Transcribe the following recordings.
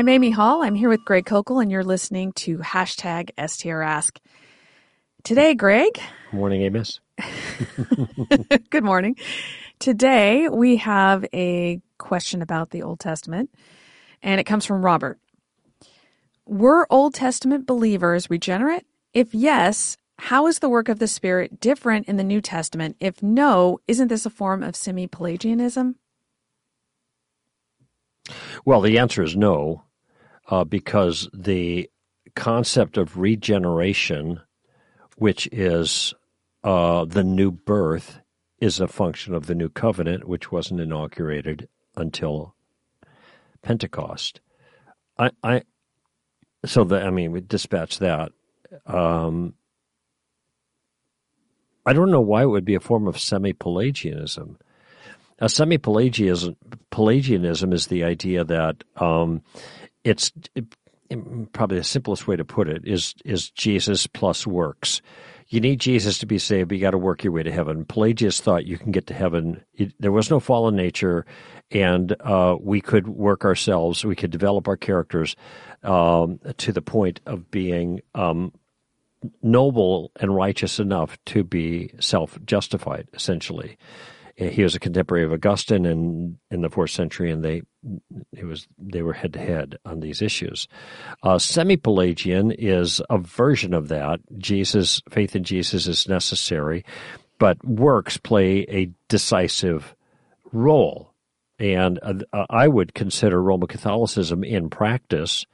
I'm Amy Hall. I'm here with Greg Koukl, and you're listening to hashtag STRask. Today, Greg. Morning, Amos. Good morning. Today, we have a question about the Old Testament, and it comes from Robert. Were Old Testament believers regenerate? If yes, how is the work of the Spirit different in the New Testament? If no, isn't this a form of semi Pelagianism? Well, the answer is no, uh, because the concept of regeneration, which is uh, the new birth, is a function of the new covenant, which wasn't inaugurated until Pentecost. I, I so the I mean we dispatch that. Um, I don't know why it would be a form of semi-Pelagianism. A semi-Pelagianism Pelagianism is the idea that um, it's it, probably the simplest way to put it is is Jesus plus works. You need Jesus to be saved, but you got to work your way to heaven. Pelagius thought you can get to heaven. It, there was no fallen nature, and uh, we could work ourselves. We could develop our characters um, to the point of being um, noble and righteous enough to be self justified, essentially. He was a contemporary of Augustine in, in the fourth century, and they it was they were head to head on these issues. Uh, Semi Pelagian is a version of that. Jesus, faith in Jesus is necessary, but works play a decisive role. And uh, I would consider Roman Catholicism in practice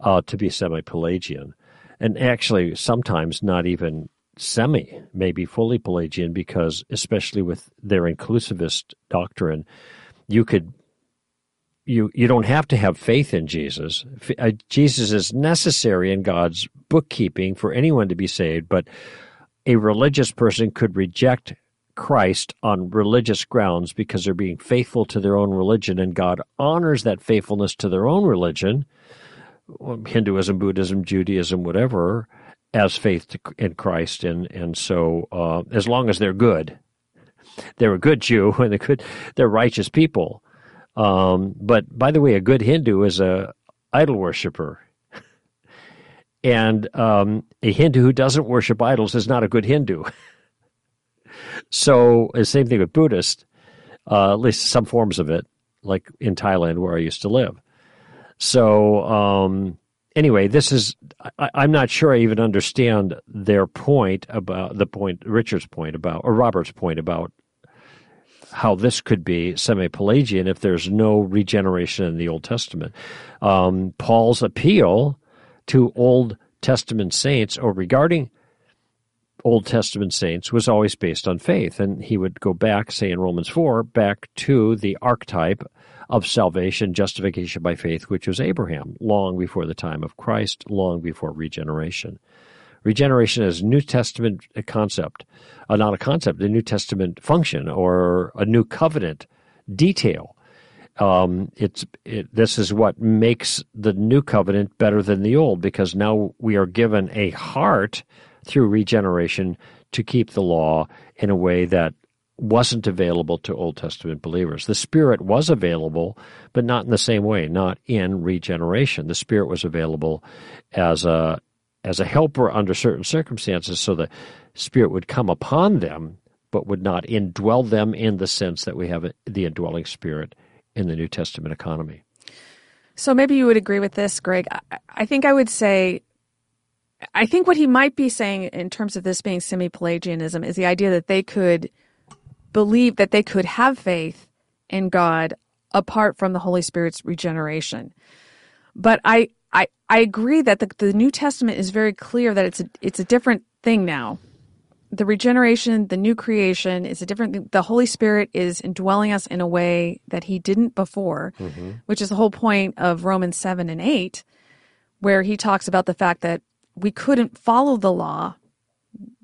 uh, to be semi Pelagian and actually sometimes not even semi, maybe fully Pelagian, because especially with their inclusivist doctrine, you could you you don't have to have faith in Jesus. Uh, Jesus is necessary in God's bookkeeping for anyone to be saved, but a religious person could reject Christ on religious grounds because they're being faithful to their own religion, and God honors that faithfulness to their own religion Hinduism, Buddhism, Judaism, whatever, as faith in Christ, and and so uh, as long as they're good, they're a good Jew and they're good, they're righteous people. Um, but by the way, a good Hindu is a idol worshiper, and um, a Hindu who doesn't worship idols is not a good Hindu. so the same thing with Buddhist, uh, at least some forms of it, like in Thailand where I used to live. So um, anyway, this is I, am not sure I even understand their point about the point Richard's point about or Robert's point about how this could be semi-Pelagian if there's no regeneration in the Old Testament. Um, Paul's appeal to Old Testament saints or regarding Old Testament saints was always based on faith. And he would go back, say in Romans 4, back to the archetype of salvation, justification by faith, which was Abraham, long before the time of Christ, long before regeneration. Regeneration is a New Testament concept, uh, not a concept, a New Testament function or a new covenant detail. Um, it's it, this is what makes the new covenant better than the old because now we are given a heart through regeneration to keep the law in a way that wasn't available to Old Testament believers. The Spirit was available, but not in the same way, not in regeneration. The Spirit was available as a as a helper under certain circumstances, so the Spirit would come upon them, but would not indwell them in the sense that we have the indwelling Spirit in the New Testament economy. So maybe you would agree with this, Greg. I think I would say I think what he might be saying in terms of this being semi Pelagianism is the idea that they could believe that they could have faith in God apart from the Holy Spirit's regeneration. But I, I, I agree that the, the New Testament is very clear that it's a, it's a different thing now. The regeneration, the new creation is a different thing. The Holy Spirit is indwelling us in a way that he didn't before, mm-hmm. which is the whole point of Romans 7 and 8, where he talks about the fact that we couldn't follow the law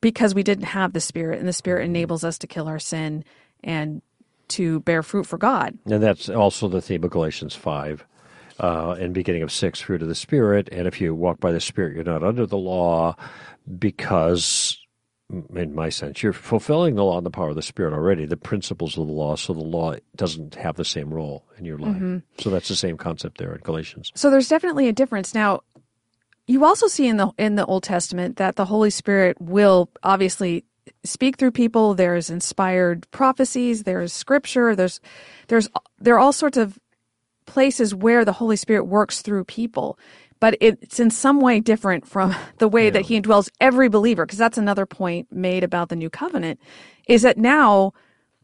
because we didn't have the Spirit, and the Spirit enables us to kill our sin and to bear fruit for God. And that's also the theme of Galatians 5 uh, and beginning of 6, fruit of the Spirit. And if you walk by the Spirit, you're not under the law because in my sense, you're fulfilling the law and the power of the Spirit already, the principles of the law, so the law doesn't have the same role in your life. Mm-hmm. So that's the same concept there in Galatians. So there's definitely a difference. Now, you also see in the in the Old Testament that the Holy Spirit will obviously speak through people. There's inspired prophecies. There's scripture. There's there's there are all sorts of places where the Holy Spirit works through people but it's in some way different from the way yeah. that he indwells every believer because that's another point made about the new covenant is that now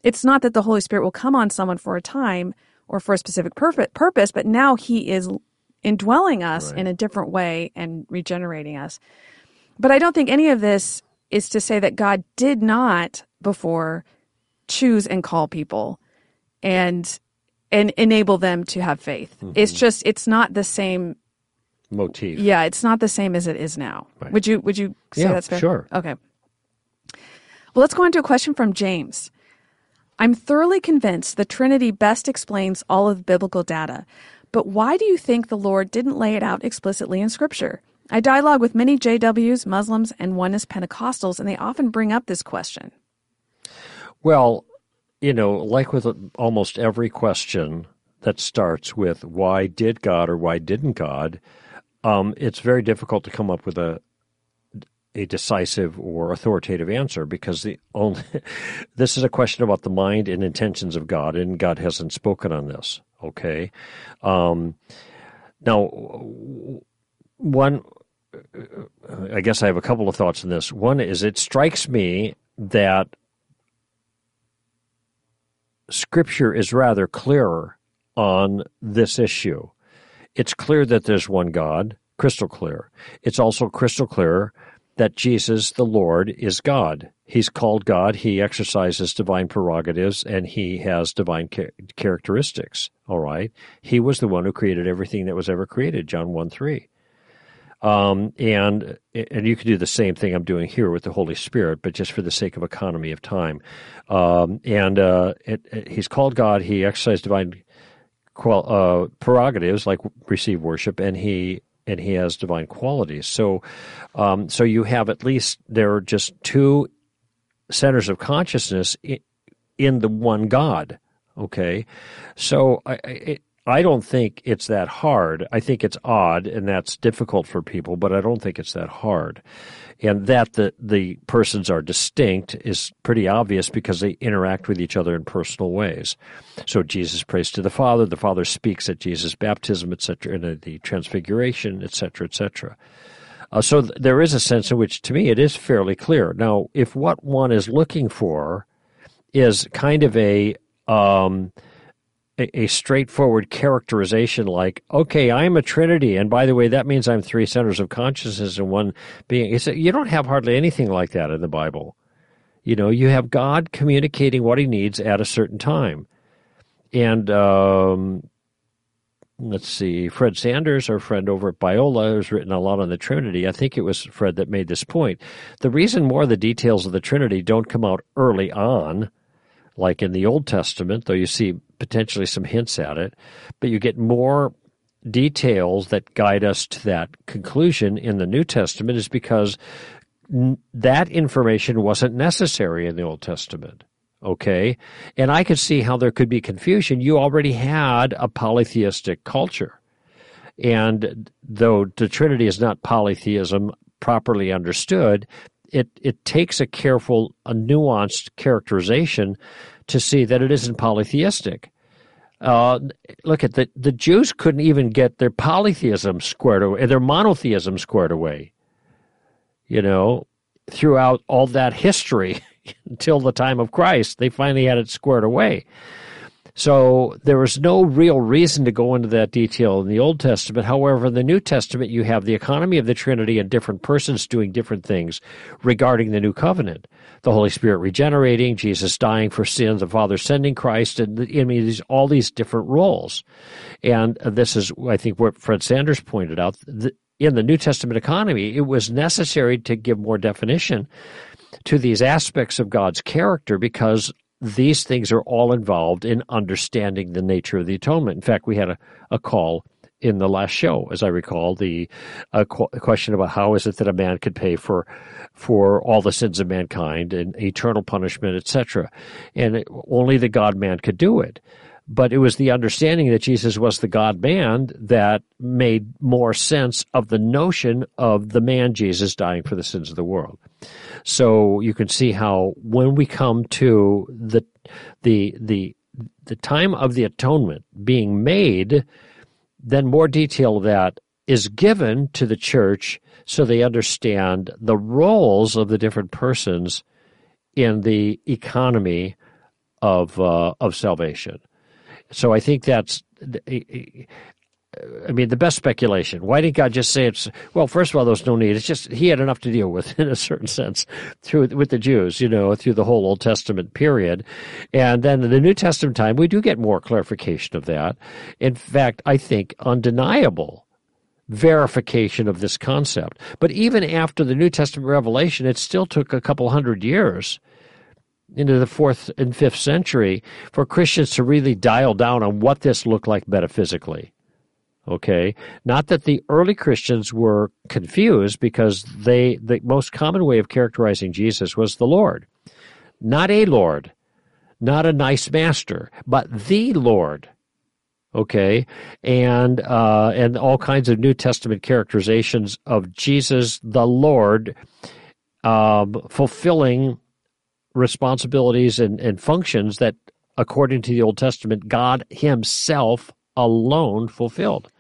it's not that the holy spirit will come on someone for a time or for a specific purpose but now he is indwelling us right. in a different way and regenerating us but i don't think any of this is to say that god did not before choose and call people and and enable them to have faith mm-hmm. it's just it's not the same motif. Yeah, it's not the same as it is now. Right. Would you would you say yeah, that's fair? Sure. Okay. Well, let's go on to a question from James. I'm thoroughly convinced the Trinity best explains all of biblical data, but why do you think the Lord didn't lay it out explicitly in Scripture? I dialogue with many JWs, Muslims, and Oneness Pentecostals, and they often bring up this question. Well, you know, like with almost every question that starts with why did God or why didn't God, um, it's very difficult to come up with a a decisive or authoritative answer because the only this is a question about the mind and intentions of God, and God hasn't spoken on this. Okay, um, now one. I guess I have a couple of thoughts on this. One is it strikes me that Scripture is rather clearer on this issue. It's clear that there's one God, crystal clear. It's also crystal clear that Jesus, the Lord, is God. He's called God. He exercises divine prerogatives and he has divine characteristics. All right. He was the one who created everything that was ever created, John 1 3. Um, and and you can do the same thing I'm doing here with the Holy Spirit, but just for the sake of economy of time. Um, and uh, it, it, he's called God. He exercised divine qual- uh, prerogatives like receive worship, and he and he has divine qualities. So, um, so you have at least there are just two centers of consciousness in, in the one God. Okay, so I, I, I don't think it's that hard. I think it's odd and that's difficult for people, but I don't think it's that hard. And that the, the persons are distinct is pretty obvious because they interact with each other in personal ways. So Jesus prays to the Father, the Father speaks at Jesus' baptism, etc., and the Transfiguration, etc., etc. Uh, so th- there is a sense in which, to me, it is fairly clear. Now, if what one is looking for is kind of a um, a, a, straightforward characterization like, okay, I'm a Trinity, and by the way, that means I'm three centers of consciousness in one being. It's, you don't have hardly anything like that in the Bible. You know, you have God communicating what He needs at a certain time, and um, let's see, Fred Sanders, our friend over at Biola, has written a lot on the Trinity. I think it was Fred that made this point. The reason more of the details of the Trinity don't come out early on like in the Old Testament, though you see potentially some hints at it, but you get more details that guide us to that conclusion in the New Testament is because that information wasn't necessary in the Old Testament. Okay? And I could see how there could be confusion. You already had a polytheistic culture. And though the Trinity is not polytheism properly understood, it it takes a careful, a nuanced characterization to see that it isn't polytheistic. Uh, look at the the Jews couldn't even get their polytheism squared away, their monotheism squared away. You know, throughout all that history until the time of Christ, they finally had it squared away. So there was no real reason to go into that detail in the Old Testament. However, in the New Testament, you have the economy of the Trinity and different persons doing different things regarding the new covenant. The Holy Spirit regenerating, Jesus dying for sins, the Father sending Christ, and I mean, these, all these different roles. And this is, I think, what Fred Sanders pointed out. In the New Testament economy, it was necessary to give more definition to these aspects of God's character because these things are all involved in understanding the nature of the atonement. In fact, we had a, a call in the last show, as I recall, the qu- question about how is it that a man could pay for for all the sins of mankind and eternal punishment, etc. And it, only the God man could do it. But it was the understanding that Jesus was the God man that made more sense of the notion of the man Jesus dying for the sins of the world. So you can see how when we come to the the the the time of the atonement being made, then more detail of that is given to the church so they understand the roles of the different persons in the economy of uh, of salvation. So I think that's I mean, the best speculation. Why didn't God just say it's? Well, first of all, there's no need. It's just He had enough to deal with, in a certain sense, through with the Jews. You know, through the whole Old Testament period, and then in the New Testament time, we do get more clarification of that. In fact, I think undeniable verification of this concept. But even after the New Testament revelation, it still took a couple hundred years into the fourth and fifth century for Christians to really dial down on what this looked like metaphysically. Okay, not that the early Christians were confused because they the most common way of characterizing Jesus was the Lord, not a Lord, not a nice master, but the Lord. Okay, and uh, and all kinds of New Testament characterizations of Jesus the Lord, um, fulfilling responsibilities and, and functions that, according to the Old Testament, God Himself alone fulfilled.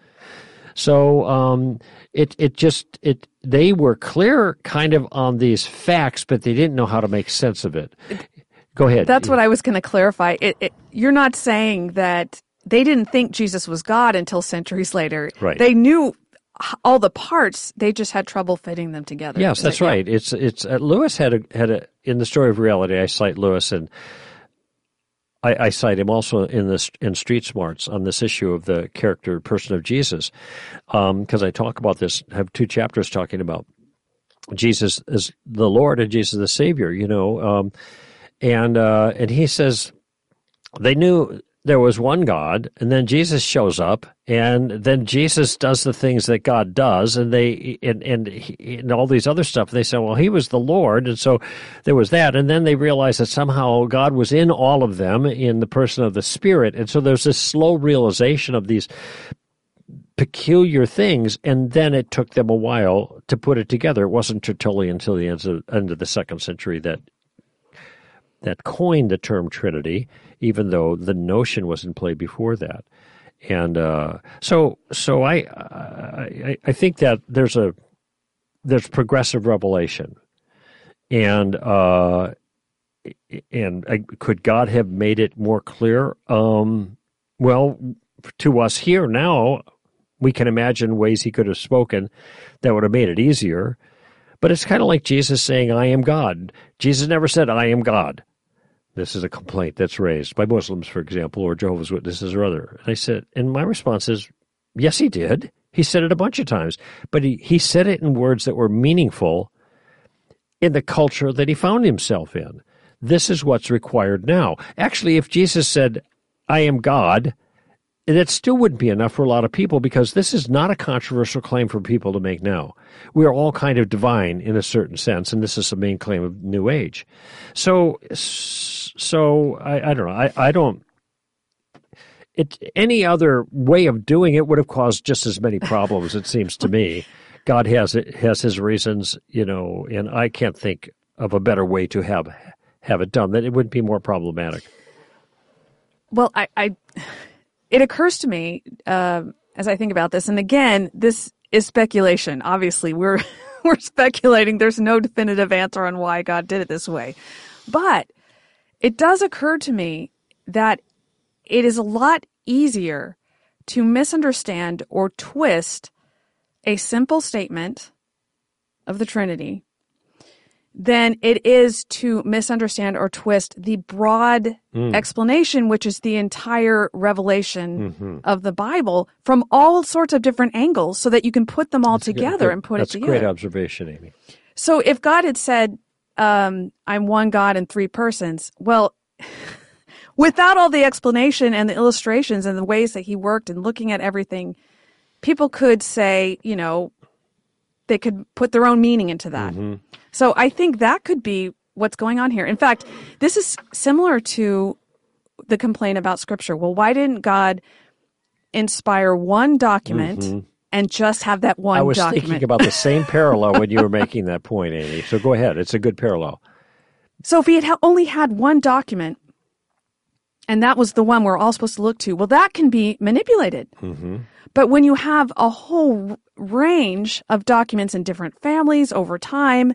So um, it it just it they were clear kind of on these facts, but they didn't know how to make sense of it. Go ahead. That's what I was going to clarify. It, it, you're not saying that they didn't think Jesus was God until centuries later. Right. They knew all the parts. They just had trouble fitting them together. Yes, that's it, right. Yeah. It's it's uh, Lewis had a had a in the story of reality. I cite Lewis and I, I, cite him also in this in Street Smarts on this issue of the character person of Jesus, because um, I talk about this. Have two chapters talking about Jesus as the Lord and Jesus the Savior. You know, um, and uh, and he says they knew there was one God, and then Jesus shows up, and then Jesus does the things that God does, and they and and, and all these other stuff. They say, well, he was the Lord, and so there was that, and then they realize that somehow God was in all of them in the person of the Spirit, and so there's this slow realization of these peculiar things, and then it took them a while to put it together. It wasn't Tertullian until the end of, end of the second century that that coined the term Trinity, even though the notion was in play before that. And uh, so, so I, I, I think that there's a there's progressive revelation, and uh, and I, could God have made it more clear? Um, well, to us here now, we can imagine ways He could have spoken that would have made it easier. But it's kind of like Jesus saying, "I am God." Jesus never said, "I am God." This is a complaint that's raised by Muslims, for example, or Jehovah's Witnesses or other. And I said, and my response is, yes, he did. He said it a bunch of times, but he, he said it in words that were meaningful in the culture that he found himself in. This is what's required now. Actually, if Jesus said, I am God, that still wouldn't be enough for a lot of people because this is not a controversial claim for people to make now. We are all kind of divine in a certain sense, and this is the main claim of New Age. So, so I, I don't know. I, I don't. It any other way of doing it would have caused just as many problems. it seems to me. God has has His reasons, you know, and I can't think of a better way to have have it done that it wouldn't be more problematic. Well, I, I it occurs to me uh, as I think about this, and again, this is speculation. Obviously, we're we're speculating. There's no definitive answer on why God did it this way, but it does occur to me that it is a lot easier to misunderstand or twist a simple statement of the Trinity than it is to misunderstand or twist the broad mm. explanation, which is the entire revelation mm-hmm. of the Bible from all sorts of different angles so that you can put them all that's together good, and put it together. That's a great observation, Amy. So if God had said, um, I'm one God in three persons, well, without all the explanation and the illustrations and the ways that he worked and looking at everything, people could say, you know, they could put their own meaning into that. Mm-hmm. So I think that could be what's going on here. In fact, this is similar to the complaint about scripture. Well, why didn't God inspire one document and just have that one Mm-hmm. I was document? thinking about the same parallel when you were making that point, Amy. So go ahead. It's a good parallel. So if he had only had one document, and that was the one we're all supposed to look to, well, that can be manipulated. But when you have a whole range of documents in different families over time,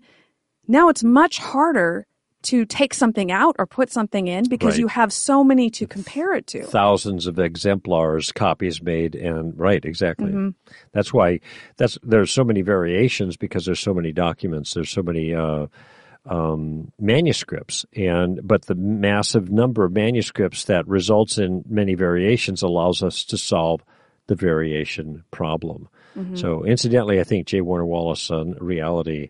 now it's much harder to take something out or put something in because Right. you have so many to compare it to. thousands of exemplars, copies made, and right, exactly. Mm-hmm. That's why that's there's so many variations because there's so many documents. There's so many uh, um, manuscripts, and but the massive number of manuscripts that results in many variations allows us to solve the variation problem. So, incidentally, I think J. Warner Wallace on Reality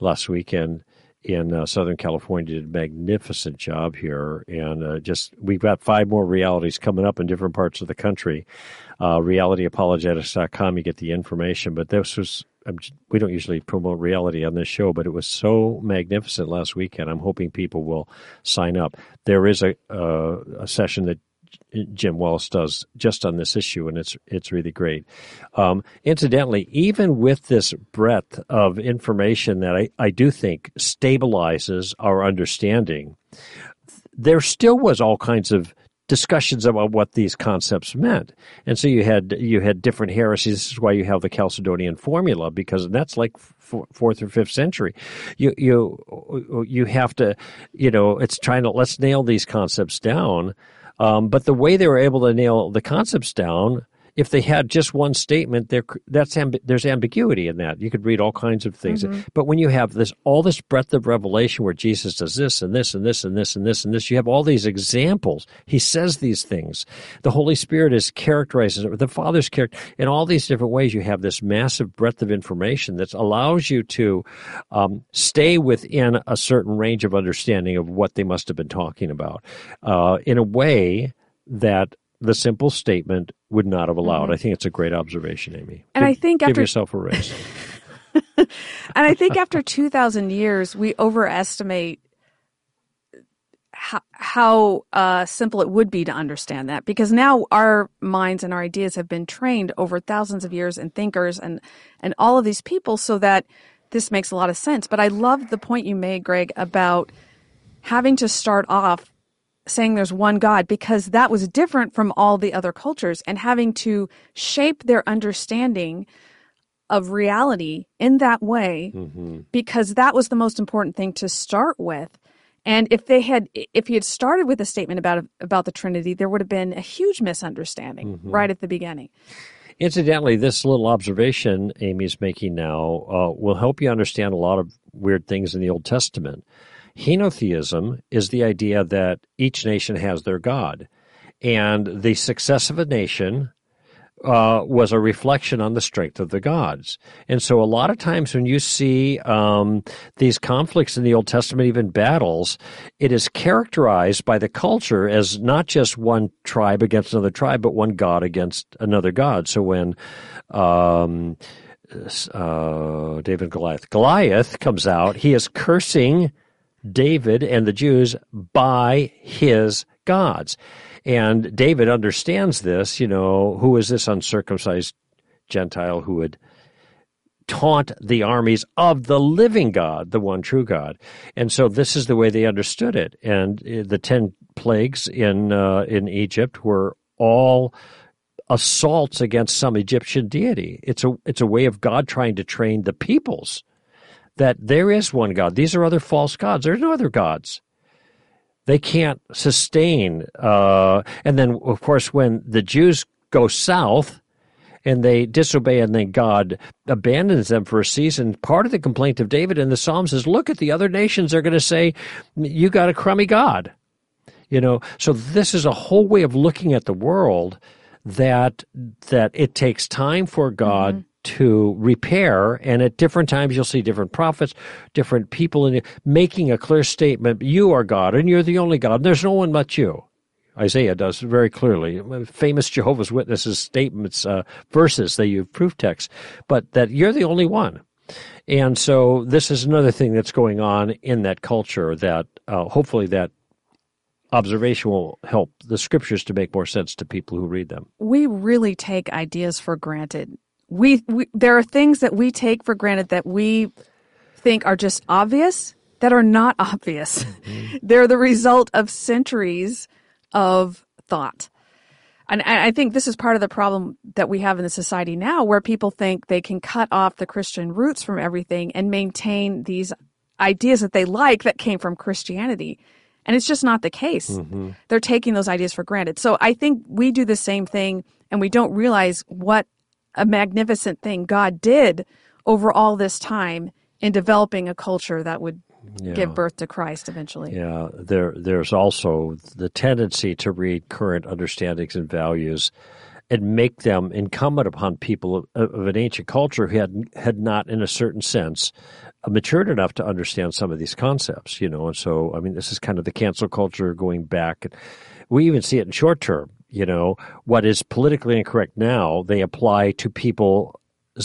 last weekend in uh, Southern California did a magnificent job here, and uh, just we've got five more realities coming up in different parts of the country. Uh, realityapologetics.com, you get the information, but this was. I'm, we don't usually promote reality on this show, but it was so magnificent last weekend. I'm hoping people will sign up. There is a uh, a session that Jim Wallace does just on this issue, and it's it's really great. Um, incidentally, even with this breadth of information that I, I do think stabilizes our understanding, there still was all kinds of discussions about what these concepts meant, and so you had you had different heresies. This is why you have the Chalcedonian formula because that's like f- fourth or fifth century. You you you have to you know it's trying to let's nail these concepts down. Um, but the way they were able to nail the concepts down, if they had just one statement, there that's amb- there's ambiguity in that. You could read all kinds of things. But when you have this all this breadth of revelation where Jesus does this and this and this and this and this and this, you have all these examples. He says these things. The Holy Spirit is characterized the Father's character in all these different ways. You have this massive breadth of information that allows you to um, stay within a certain range of understanding of what they must have been talking about uh, in a way that the simple statement would not have allowed. I think it's a great observation, Amy. And Give- I think give after- yourself a raise. And I think after 2,000 years, we overestimate how, how uh, simple it would be to understand that because now our minds and our ideas have been trained over thousands of years and thinkers and, and all of these people so that this makes a lot of sense. But I love the point you made, Greg, about having to start off saying there's one God because that was different from all the other cultures and having to shape their understanding of reality in that way because that was the most important thing to start with. And if they had, if he had started with a statement about about the Trinity, there would have been a huge misunderstanding right at the beginning. Incidentally, this little observation Amy's making now uh, will help you understand a lot of weird things in the Old Testament. Henotheism is the idea that each nation has their God, and the success of a nation uh, was a reflection on the strength of the gods. And so, a lot of times when you see um, these conflicts in the Old Testament, even battles, it is characterized by the culture as not just one tribe against another tribe, but one god against another god. So, when um, uh, David Goliath, Goliath comes out, he is cursing David and the Jews by his gods. And David understands this, you know, who is this uncircumcised Gentile who would taunt the armies of the living God, the one true God. And so this is the way they understood it. And uh, the 10 plagues in uh, in Egypt were all assaults against some Egyptian deity. It's a it's a way of God trying to train the peoples that there is one God. These are other false gods. There's no other gods. They can't sustain. Uh, and then, of course, when the Jews go south and they disobey, and then God abandons them for a season, part of the complaint of David in the Psalms is look at the other nations. They're going to say, You got a crummy God. You know, so this is a whole way of looking at the world that that it takes time for God to repair, and at different times you'll see different prophets, different people in making a clear statement. You are God, and you're the only God. And there's no one but you. Isaiah does very clearly. Famous Jehovah's Witnesses statements, uh, verses, they use proof texts, but that you're the only one. And so this is another thing that's going on in that culture that uh, hopefully that observation will help the scriptures to make more sense to people who read them. We really take ideas for granted. We, we there are things that we take for granted that we think are just obvious that are not obvious. Mm-hmm. They're the result of centuries of thought. And I think this is part of the problem that we have in the society now, where people think they can cut off the Christian roots from everything and maintain these ideas that they like that came from Christianity. And it's just not the case. Mm-hmm. They're taking those ideas for granted. So I think we do the same thing and we don't realize what a magnificent thing God did over all this time in developing a culture that would yeah. give birth to Christ eventually. Yeah, there there's also the tendency to read current understandings and values and make them incumbent upon people of, of an ancient culture who had had not, in a certain sense, matured enough to understand some of these concepts. You know, and so I mean, this is kind of the cancel culture going back. We even see it in short term. You know, what is politically incorrect now, they apply to people's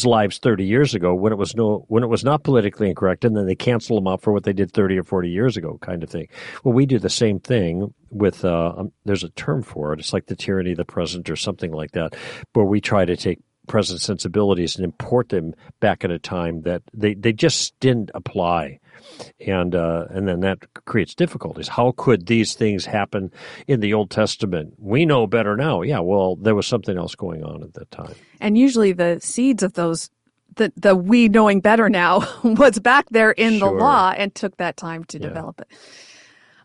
lives 30 years ago when it was no when it was not politically incorrect and then they cancel them out for what they did 30 or 40 years ago kind of thing. Well we do the same thing with uh, um, there's a term for it. It's like the tyranny of the present or something like that where we try to take present sensibilities and import them back at a time that they, they just didn't apply and uh, and then that creates difficulties. How could these things happen in the Old Testament? We know better now. Yeah, well, there was something else going on at that time. And usually, the seeds of those, the the we knowing better now, was back there in sure. the law, and took that time to yeah. develop it.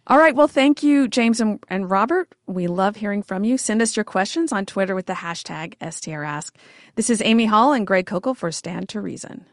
All right. Well, thank you, James and, and, Robert. We love hearing from you. Send us your questions on Twitter with the hashtag STRask. This is Amy Hall and Greg Koukl for Stand to Reason.